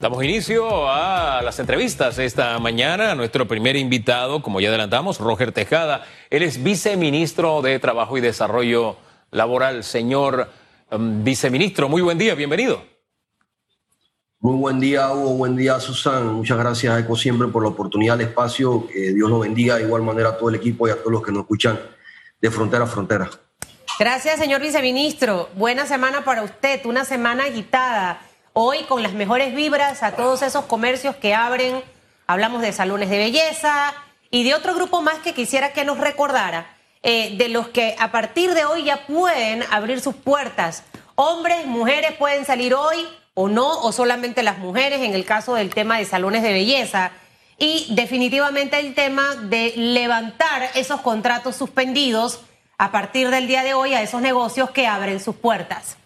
Damos inicio a las entrevistas esta mañana. Nuestro primer invitado, como ya adelantamos, Roger Tejada. Él es viceministro de Trabajo y Desarrollo Laboral. Señor um, viceministro, muy buen día, bienvenido. Muy buen día, Hugo. Buen día, Susan. Muchas gracias, Eco, siempre por la oportunidad, el espacio. Que Dios lo bendiga de igual manera a todo el equipo y a todos los que nos escuchan de frontera a frontera. Gracias, señor viceministro. Buena semana para usted, una semana agitada hoy con las mejores vibras a todos esos comercios que abren. Hablamos de salones de belleza y de otro grupo más que quisiera que nos recordara, eh, de los que a partir de hoy ya pueden abrir sus puertas. Hombres, mujeres pueden salir hoy o no, o solamente las mujeres en el caso del tema de salones de belleza. Y definitivamente el tema de levantar esos contratos suspendidos a partir del día de hoy a esos negocios que abren sus puertas.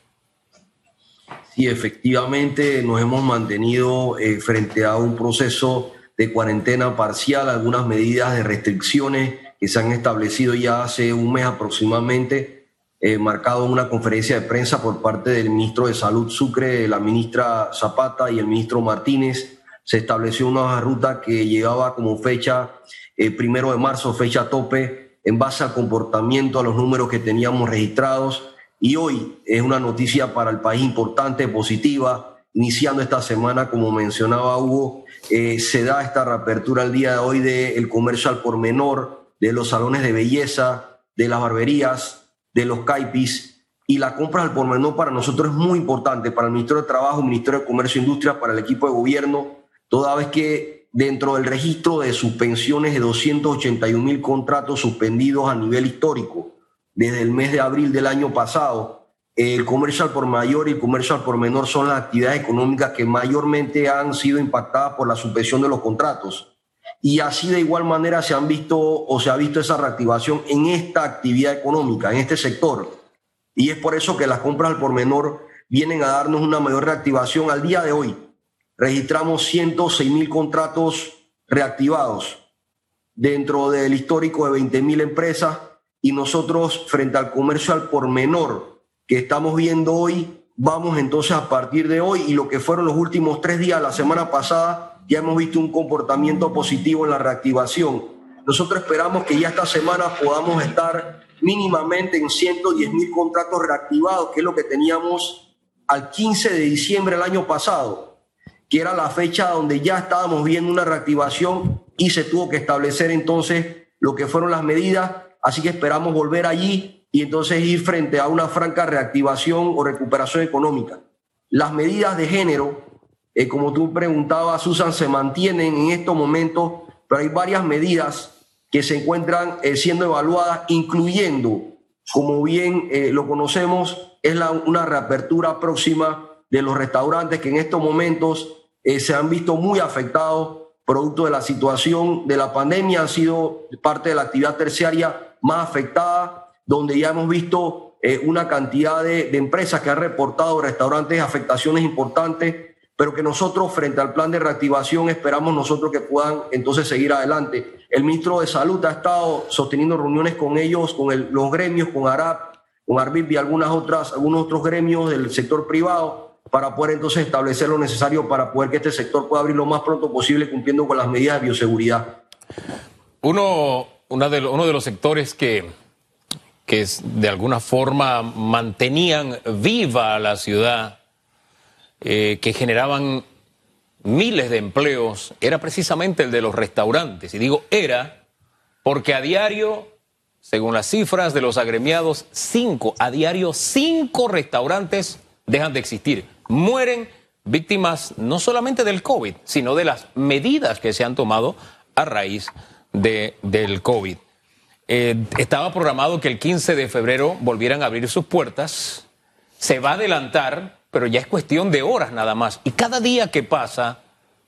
Sí, efectivamente nos hemos mantenido eh, frente a un proceso de cuarentena parcial, algunas medidas de restricciones que se han establecido ya hace un mes aproximadamente, eh, marcado en una conferencia de prensa por parte del ministro de Salud Sucre, la ministra Zapata y el ministro Martínez. Se estableció una ruta que llegaba como fecha eh, primero de marzo, fecha tope, en base al comportamiento, a los números que teníamos registrados y hoy es una noticia para el país importante, positiva. Iniciando esta semana, como mencionaba Hugo, eh, se da esta reapertura el día de hoy del comercio al por menor, de los salones de belleza, de las barberías, de los caipis. Y la compra al por menor para nosotros es muy importante, para el Ministerio de Trabajo, Ministerio de Comercio e Industria, para el equipo de gobierno, toda vez que dentro del registro de suspensiones de 281 mil contratos suspendidos a nivel histórico, desde el mes de abril del año pasado. El comercio al por mayor y el comercio al por menor son las actividades económicas que mayormente han sido impactadas por la suspensión de los contratos. Y así de igual manera se han visto o se ha visto esa reactivación en esta actividad económica, en este sector. Y es por eso que las compras al por menor vienen a darnos una mayor reactivación. Al día de hoy registramos 106 mil contratos reactivados dentro del histórico de 20 mil empresas y nosotros frente al comercio al por menor que estamos viendo hoy, vamos entonces a partir de hoy y lo que fueron los últimos tres días, la semana pasada, ya hemos visto un comportamiento positivo en la reactivación. Nosotros esperamos que ya esta semana podamos estar mínimamente en 110 mil contratos reactivados, que es lo que teníamos al 15 de diciembre del año pasado, que era la fecha donde ya estábamos viendo una reactivación y se tuvo que establecer entonces lo que fueron las medidas Así que esperamos volver allí y entonces ir frente a una franca reactivación o recuperación económica. Las medidas de género, eh, como tú preguntabas, Susan, se mantienen en estos momentos, pero hay varias medidas que se encuentran eh, siendo evaluadas, incluyendo, como bien eh, lo conocemos, es la, una reapertura próxima de los restaurantes que en estos momentos se han visto muy afectados producto de la situación de la pandemia, han sido parte de la actividad terciaria más afectada, donde ya hemos visto eh, una cantidad de, empresas que han reportado restaurantes afectaciones importantes, pero que nosotros frente al plan de reactivación esperamos nosotros que puedan entonces seguir adelante. El ministro de Salud ha estado sosteniendo reuniones con ellos, con los gremios, con ARAP, con ARBIP y algunas otras, algunos otros gremios del sector privado para poder entonces establecer lo necesario para poder que este sector pueda abrir lo más pronto posible cumpliendo con las medidas de bioseguridad. Uno uno de, los sectores que, que de alguna forma mantenían viva la ciudad, eh, que generaban miles de empleos, era precisamente el de los restaurantes. Y digo era porque a diario, según las cifras de los agremiados, cinco, a diario cinco restaurantes dejan de existir. Mueren víctimas no solamente del COVID, sino de las medidas que se han tomado a raíz de de, del COVID. Eh, estaba programado que el 15 de febrero volvieran a abrir sus puertas. Se va a adelantar, pero ya es cuestión de horas nada más. Y cada día que pasa,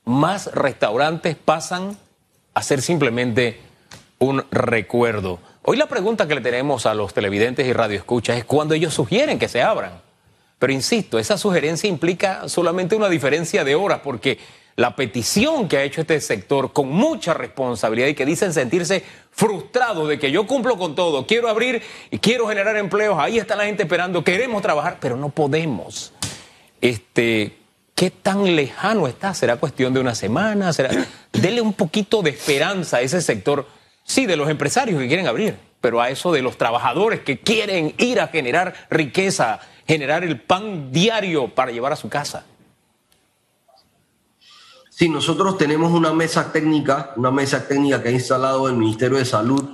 más restaurantes pasan a ser simplemente un recuerdo. Hoy la pregunta que le tenemos a los televidentes y radioescuchas es cuándo ellos sugieren que se abran. Pero insisto, esa sugerencia implica solamente una diferencia de horas, porque la petición que ha hecho este sector con mucha responsabilidad y que dicen sentirse frustrados de que yo cumplo con todo, quiero abrir y quiero generar empleos, ahí está la gente esperando, queremos trabajar, pero no podemos. Este, ¿Qué tan lejano está? ¿Será cuestión de una semana? ¿Será? Dele un poquito de esperanza a ese sector, sí, de los empresarios que quieren abrir, pero a eso de los trabajadores que quieren ir a generar riqueza, generar el pan diario para llevar a su casa. Sí, nosotros tenemos una mesa técnica, una mesa técnica que ha instalado el Ministerio de Salud,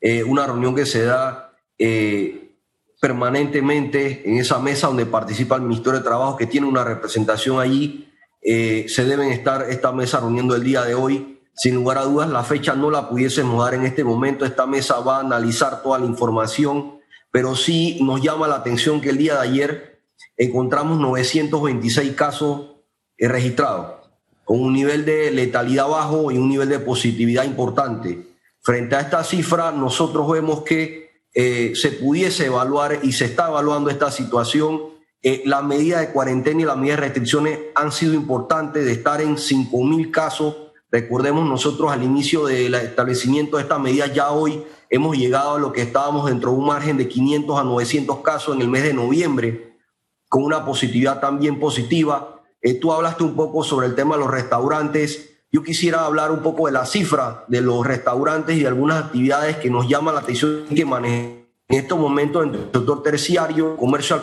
eh, una reunión que se da eh, permanentemente en esa mesa donde participa el Ministerio de Trabajo, que tiene una representación allí. Eh, se deben estar esta mesa reuniendo el día de hoy. Sin lugar a dudas, la fecha no la pudiésemos dar en este momento. Esta mesa va a analizar toda la información, pero sí nos llama la atención que el día de ayer encontramos 926 casos registrados, con un nivel de letalidad bajo y un nivel de positividad importante. Frente a esta cifra, nosotros vemos que eh, se pudiese evaluar y se está evaluando esta situación. Eh, la medida de cuarentena y la medida de restricciones han sido importantes de estar en 5.000 casos. Recordemos nosotros al inicio del establecimiento de esta medida, ya hoy hemos llegado a lo que estábamos dentro de un margen de 500 a 900 casos en el mes de noviembre, con una positividad también positiva. Eh, tú hablaste un poco sobre el tema de los restaurantes. Yo quisiera hablar un poco de la cifra de los restaurantes y de algunas actividades que nos llaman la atención que manejan en estos momentos en el sector terciario, comercio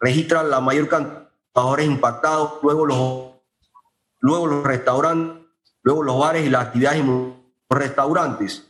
registran la mayor cantidad de trabajadores impactados, luego los, luego los restaurantes, luego los bares y las actividades en los restaurantes.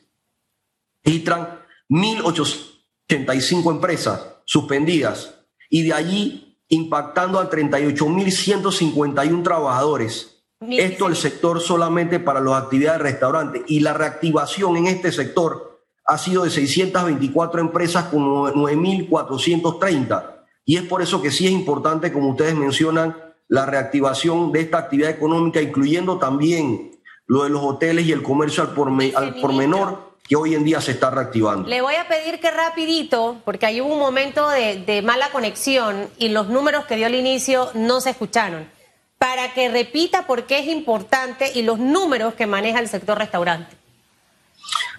Registran 1.885 empresas suspendidas y de allí impactando a 38.151 trabajadores. Esto el sector solamente para las actividades de restaurantes. Y la reactivación en este sector ha sido de 624 empresas con 9.430. Y es por eso que sí es importante, como ustedes mencionan, la reactivación de esta actividad económica, incluyendo también lo de los hoteles y el comercio al por, menor que hoy en día se está reactivando. Le voy a pedir que rapidito, porque hay un momento de, de mala conexión y los números que dio al inicio no se escucharon para que repita por qué es importante y los números que maneja el sector restaurante.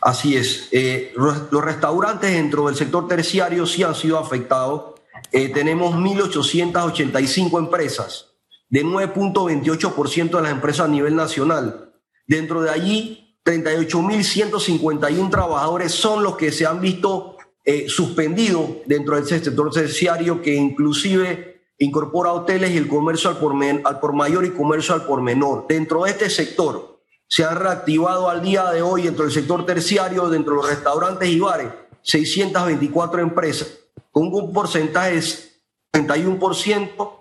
Así es. Eh, los restaurantes dentro del sector terciario sí han sido afectados. Eh, tenemos 1.885 empresas, de 9.28% de las empresas a nivel nacional. Dentro de allí, 38.151 trabajadores son los que se han visto eh, suspendidos dentro del sector terciario, que inclusive incorpora hoteles y el comercio al por, al por mayor y comercio al por menor. Dentro de este sector se han reactivado al día de hoy dentro del sector terciario, dentro de los restaurantes y bares, 624 empresas, con un porcentaje de 31%,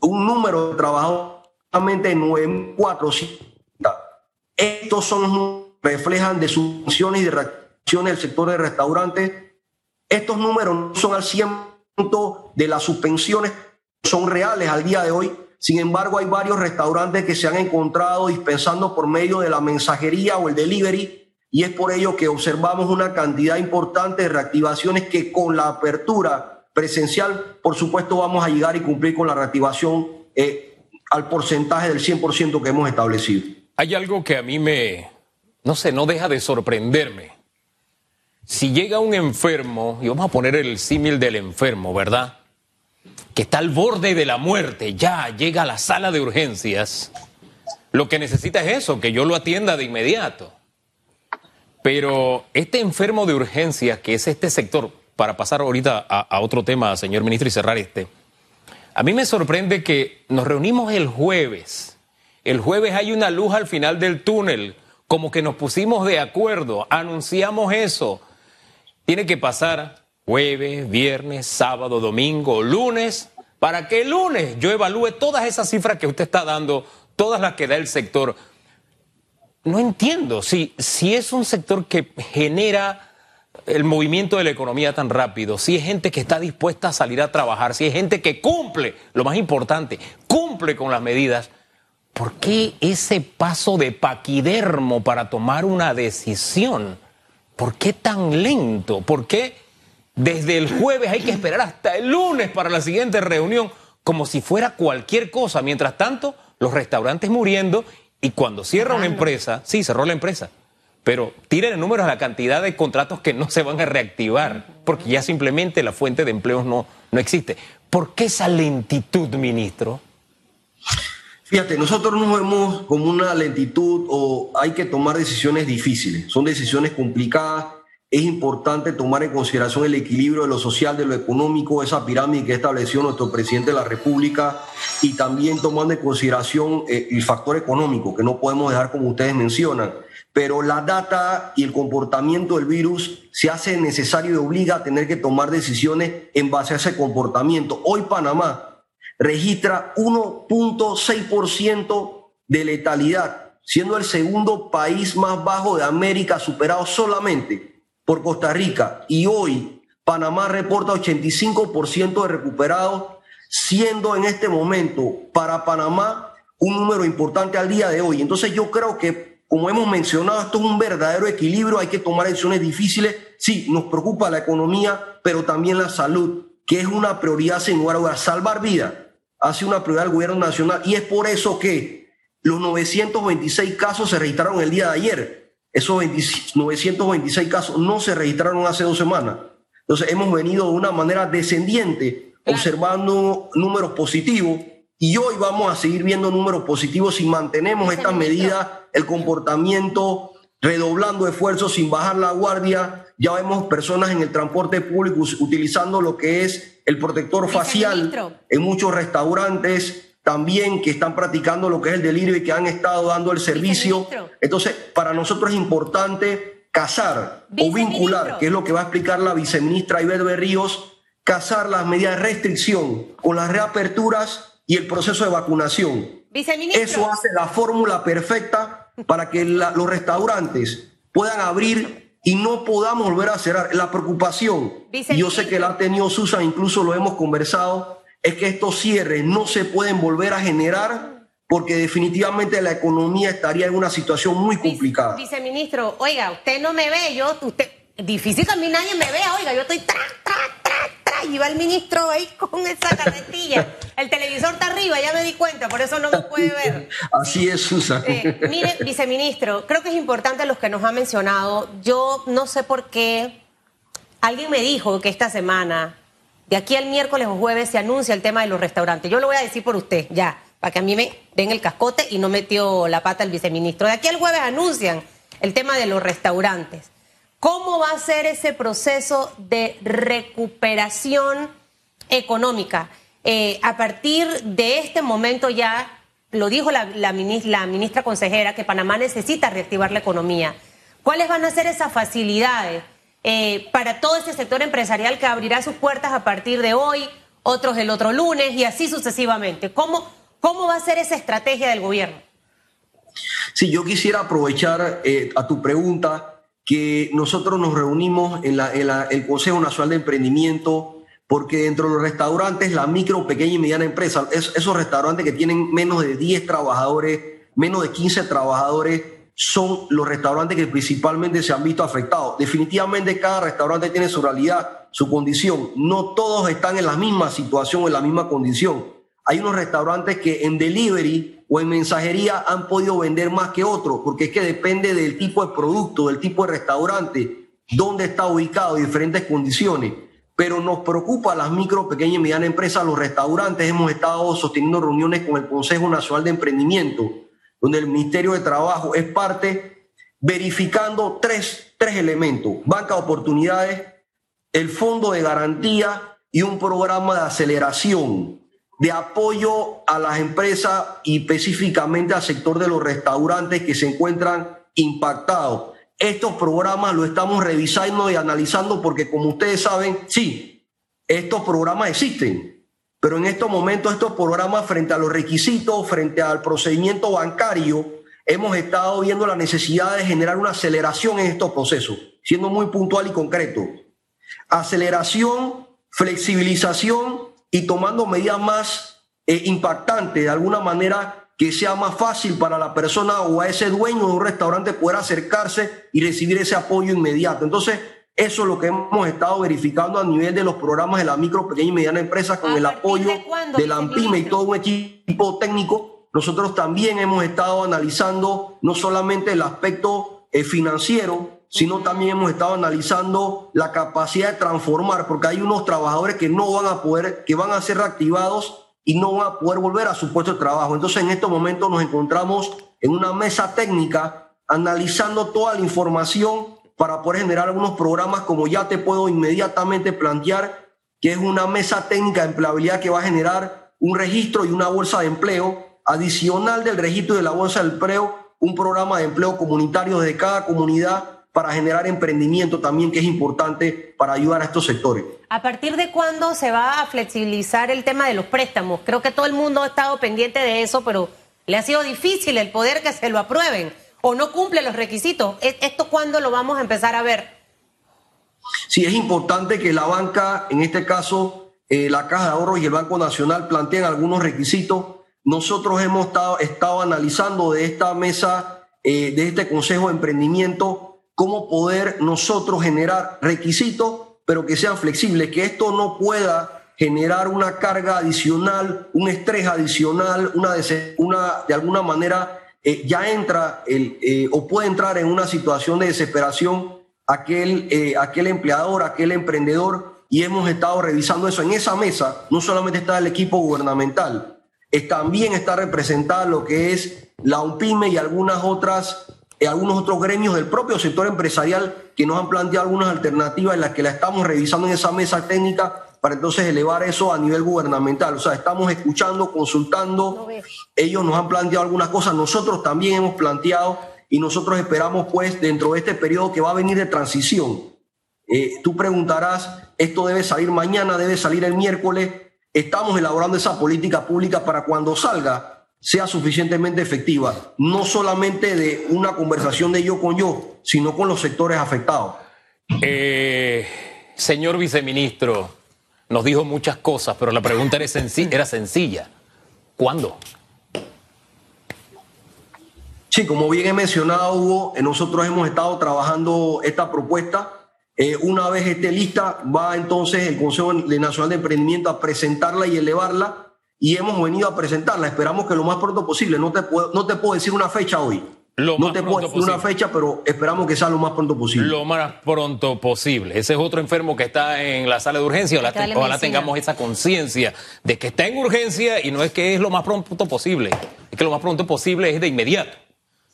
un número de trabajadores de 9.400. Estos son reflejan de sus y de reacciones del sector de restaurantes. Estos números son al 100% de las suspensiones son reales al día de hoy. Sin embargo, hay varios restaurantes que se han encontrado dispensando por medio de la mensajería o el delivery y es por ello que observamos una cantidad importante de reactivaciones que con la apertura presencial, por supuesto, vamos a llegar y cumplir con la reactivación eh, al porcentaje del 100% que hemos establecido. Hay algo que a mí me, no sé, no deja de sorprenderme si llega un enfermo, y vamos a poner el símil del enfermo, ¿verdad? Que está al borde de la muerte, ya llega a la sala de urgencias, lo que necesita es eso, que yo lo atienda de inmediato. Pero este enfermo de urgencias, que es este sector, para pasar ahorita a, a otro tema, señor ministro, y cerrar este, a mí me sorprende que nos reunimos el jueves. El jueves hay una luz al final del túnel, como que nos pusimos de acuerdo, anunciamos eso tiene que pasar jueves, viernes, sábado, domingo, lunes, para que el lunes yo evalúe todas esas cifras que usted está dando, todas las que da el sector. No entiendo si, si es un sector que genera el movimiento de la economía tan rápido, si es gente que está dispuesta a salir a trabajar, si es gente que cumple, lo más importante, cumple con las medidas, ¿por qué ese paso de paquidermo para tomar una decisión? ¿Por qué tan lento? ¿Por qué desde el jueves hay que esperar hasta el lunes para la siguiente reunión? Como si fuera cualquier cosa. Mientras tanto, los restaurantes muriendo y cuando cierra una empresa, sí, cerró la empresa, pero tiren en números la cantidad de contratos que no se van a reactivar, porque ya simplemente la fuente de empleos no, no existe. ¿Por qué esa lentitud, ministro? Fíjate, nosotros nos vemos como una lentitud o hay que tomar decisiones difíciles, son decisiones complicadas. Es importante tomar en consideración el equilibrio de lo social, de lo económico, esa pirámide que estableció nuestro presidente de la República y también tomando en consideración eh, el factor económico, que no podemos dejar como ustedes mencionan. Pero la data y el comportamiento del virus se hace necesario y obliga a tener que tomar decisiones en base a ese comportamiento. Hoy Panamá registra 1.6% de letalidad, siendo el segundo país más bajo de América, superado solamente por Costa Rica. Y hoy Panamá reporta 85% de recuperados, siendo en este momento para Panamá un número importante al día de hoy. Entonces yo creo que, como hemos mencionado, esto es un verdadero equilibrio, hay que tomar decisiones difíciles. Sí, nos preocupa la economía, pero también la salud, que es una prioridad sin lugar a dudas, salvar vidas hace una prioridad del gobierno nacional y es por eso que los 926 casos se registraron el día de ayer. Esos 926 casos no se registraron hace dos semanas. Entonces hemos venido de una manera descendiente, observando números positivos y hoy vamos a seguir viendo números positivos si mantenemos estas medidas, el comportamiento, redoblando esfuerzos sin bajar la guardia. Ya vemos personas en el transporte público utilizando lo que es el protector facial en muchos restaurantes también que están practicando lo que es el delirio y que han estado dando el servicio. Entonces, para nosotros es importante casar o vincular, que es lo que va a explicar la viceministra Ivette Berríos, casar las medidas de restricción con las reaperturas y el proceso de vacunación. Eso hace la fórmula perfecta para que los restaurantes puedan abrir y no podamos volver a cerrar. La preocupación, yo sé que la ha tenido Susan, incluso lo hemos conversado, es que estos cierres no se pueden volver a generar porque definitivamente la economía estaría en una situación muy complicada. Viceministro, oiga, usted no me ve, yo, usted, difícil que a mí nadie me vea, oiga, yo estoy tra, tra, tra, y va el ministro ahí con esa carretilla. El televisor está arriba, ya me di cuenta, por eso no me puede ver. Así es, Susan. Eh, mire, viceministro, creo que es importante los que nos ha mencionado. Yo no sé por qué alguien me dijo que esta semana, de aquí al miércoles o jueves, se anuncia el tema de los restaurantes. Yo lo voy a decir por usted, ya, para que a mí me den el cascote y no metió la pata el viceministro. De aquí al jueves anuncian el tema de los restaurantes. ¿Cómo va a ser ese proceso de recuperación económica? Eh, a partir de este momento ya, lo dijo la, ministra, consejera, que Panamá necesita reactivar la economía. ¿Cuáles van a ser esas facilidades eh, para todo este sector empresarial que abrirá sus puertas a partir de hoy, otros el otro lunes y así sucesivamente? ¿Cómo, cómo va a ser esa estrategia del gobierno? Sí, yo quisiera aprovechar eh, a tu pregunta que nosotros nos reunimos en, el Consejo Nacional de Emprendimiento porque dentro de los restaurantes, la micro, pequeña y mediana empresa, esos restaurantes que tienen menos de 10 trabajadores, menos de 15 trabajadores, son los restaurantes que principalmente se han visto afectados. Definitivamente cada restaurante tiene su realidad, su condición. No todos están en la misma situación, en la misma condición. Hay unos restaurantes que en delivery o en mensajería han podido vender más que otros, porque es que depende del tipo de producto, del tipo de restaurante, dónde está ubicado, diferentes condiciones pero nos preocupa las micro, pequeñas y medianas empresas, los restaurantes. Hemos estado sosteniendo reuniones con el Consejo Nacional de Emprendimiento, donde el Ministerio de Trabajo es parte, verificando tres, tres elementos, banca de oportunidades, el fondo de garantía y un programa de aceleración, de apoyo a las empresas y específicamente al sector de los restaurantes que se encuentran impactados estos programas los estamos revisando y analizando porque como ustedes saben, sí, estos programas existen, pero en estos momentos estos programas frente a los requisitos, frente al procedimiento bancario, hemos estado viendo la necesidad de generar una aceleración en estos procesos, siendo muy puntual y concreto. Aceleración, flexibilización y tomando medidas más eh, impactantes, de alguna manera que sea más fácil para la persona o a ese dueño de un restaurante poder acercarse y recibir ese apoyo inmediato. Entonces, eso es lo que hemos estado verificando a nivel de los programas de la micro, pequeña y mediana empresa con el apoyo de, la AMPIME y todo un equipo técnico. Nosotros también hemos estado analizando no solamente el aspecto eh, financiero, sino también hemos estado analizando la capacidad de transformar, porque hay unos trabajadores que no van a poder, que van a ser reactivados y no van a poder volver a su puesto de trabajo. Entonces en estos momentos nos encontramos en una mesa técnica analizando toda la información para poder generar algunos programas como ya te puedo inmediatamente plantear, que es una mesa técnica de empleabilidad que va a generar un registro y una bolsa de empleo adicional del registro de la bolsa de empleo, un programa de empleo comunitario de cada comunidad para generar emprendimiento también, que es importante para ayudar a estos sectores. ¿A partir de cuándo se va a flexibilizar el tema de los préstamos? Creo que todo el mundo ha estado pendiente de eso, pero le ha sido difícil el poder que se lo aprueben o no cumple los requisitos. ¿E-, ¿Esto cuándo lo vamos a empezar a ver? Sí, es importante que la banca, en este caso eh, la Caja de Ahorros y el Banco Nacional, planteen algunos requisitos. Nosotros hemos estado, estado analizando de esta mesa, eh, de este Consejo de Emprendimiento, cómo poder nosotros generar requisitos, pero que sean flexibles, que esto no pueda generar una carga adicional, un estrés adicional, una, una de alguna manera eh, ya entra el, eh, o puede entrar en una situación de desesperación aquel, eh, aquel empleador, aquel emprendedor, y hemos estado revisando eso. En esa mesa no solamente está el equipo gubernamental, también está representada lo que es la UPIME y algunas otras algunos otros gremios del propio sector empresarial que nos han planteado algunas alternativas en las que la estamos revisando en esa mesa técnica para entonces elevar eso a nivel gubernamental. O sea, estamos escuchando, consultando, ellos nos han planteado algunas cosas, nosotros también hemos planteado y nosotros esperamos pues dentro de este periodo que va a venir de transición. Eh, tú preguntarás, esto debe salir mañana, debe salir el miércoles, estamos elaborando esa política pública para cuando salga sea suficientemente efectiva, no solamente de una conversación de yo con yo, sino con los sectores afectados. Eh, señor viceministro, nos dijo muchas cosas, pero la pregunta era, era sencilla. ¿Cuándo? Sí, como bien he mencionado, Hugo, eh, nosotros hemos estado trabajando esta propuesta. Eh, una vez esté lista, va entonces el Consejo Nacional de Emprendimiento a presentarla y elevarla y hemos venido a presentarla. Esperamos que lo más pronto posible. No te puedo, no te puedo decir una fecha hoy. no te puedo decir una fecha, pero esperamos que sea lo más pronto posible. Lo más pronto posible. Ese es otro enfermo que está en la sala de urgencia. Ojalá, tengamos esa conciencia de que está en urgencia y no es que es lo más pronto posible. Es que lo más pronto posible es de inmediato.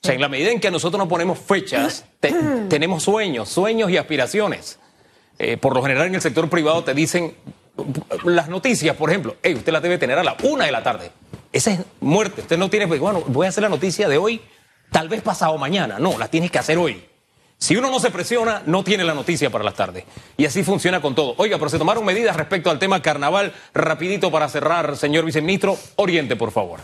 O sea, en la medida en que nosotros no ponemos fechas, tenemos sueños, sueños y aspiraciones. Eh, por lo general en el sector privado te dicen, las noticias, por ejemplo, usted las debe tener a la una de la tarde. Esa es muerte. Usted no tiene, pues, bueno, voy a hacer la noticia de hoy, tal vez pasado mañana. No, la tienes que hacer hoy. Si uno no se presiona, no tiene la noticia para las tardes. Y así funciona con todo. Oiga, pero se tomaron medidas respecto al tema carnaval. Rapidito para cerrar, señor viceministro. Oriente, por favor.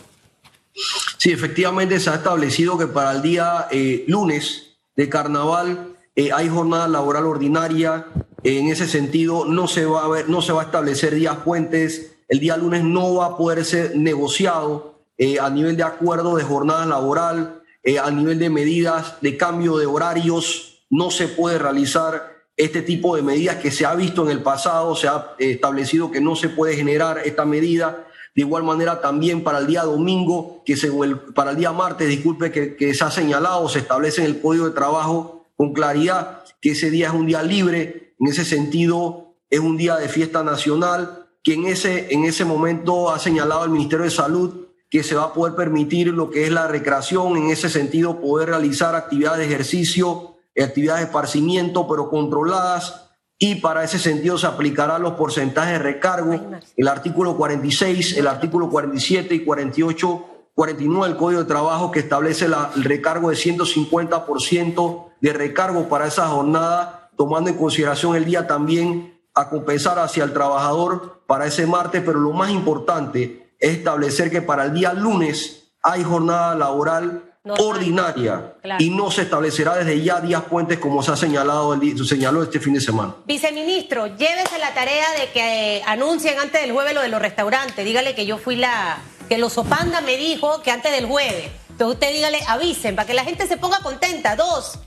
Sí, efectivamente se ha establecido que para el día eh, lunes de carnaval eh, hay jornada laboral ordinaria, en ese sentido no se va a ver, no se va a establecer días puentes, el día lunes no va a poder ser negociado eh, a nivel de acuerdo de jornada laboral, eh, a nivel de medidas de cambio de horarios, no se puede realizar este tipo de medidas que se ha visto en el pasado, se ha establecido que no se puede generar esta medida. De igual manera también para el día domingo, que el, para el día martes, disculpe, que, que se ha señalado, se establece en el Código de Trabajo con claridad que ese día es un día libre, en ese sentido es un día de fiesta nacional, que en ese, en ese momento ha señalado el Ministerio de Salud que se va a poder permitir lo que es la recreación, en ese sentido poder realizar actividades de ejercicio, actividades de esparcimiento, pero controladas, y para ese sentido se aplicarán los porcentajes de recargo, el artículo 46, el artículo 47 y 48 49 del Código de Trabajo que establece el recargo de 150% de recargo para esa jornada, tomando en consideración el día también a compensar hacia el trabajador para ese martes, pero lo más importante es establecer que para el día lunes hay jornada laboral ordinaria y no se establecerá desde ya días puentes como se ha señalado el, se señaló este fin de semana. Viceministro, llévese la tarea de que eh, anuncien antes del jueves lo de los restaurantes. Dígale que yo fui la que los Opanda me dijo que antes del jueves. Entonces usted dígale, avisen para que la gente se ponga contenta. Dos,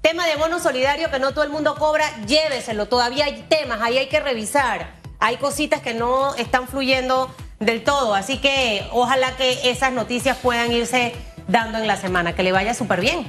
tema de bono solidario que no todo el mundo cobra, lléveselo. Todavía hay temas, ahí hay que revisar. Hay cositas que no están fluyendo del todo. Así que ojalá que esas noticias puedan irse dando en la semana. Que le vaya súper bien.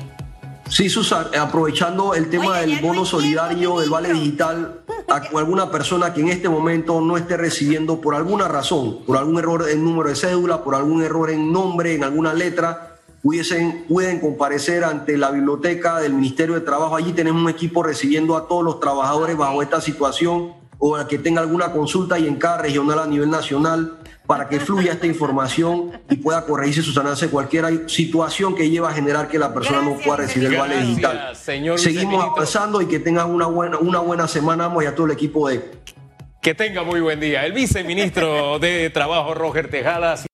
Sí, Susan, aprovechando el tema del bono solidario, del vale digital, a alguna persona que en este momento no esté recibiendo por alguna razón, por algún error en número de cédula, por algún error en nombre, en alguna letra, pudiesen, pueden comparecer ante la biblioteca del Ministerio de Trabajo. Allí tenemos un equipo recibiendo a todos los trabajadores bajo esta situación o a que tenga alguna consulta y en cada regional a nivel nacional para que fluya esta información y pueda corregirse y subsanarse cualquier situación que lleva a generar que la persona no pueda recibir el vale digital. Seguimos avanzando y que tengan una buena, una buena semana ambos y a todo el equipo de... Que tenga muy buen día. El viceministro de Trabajo, Roger Tejada.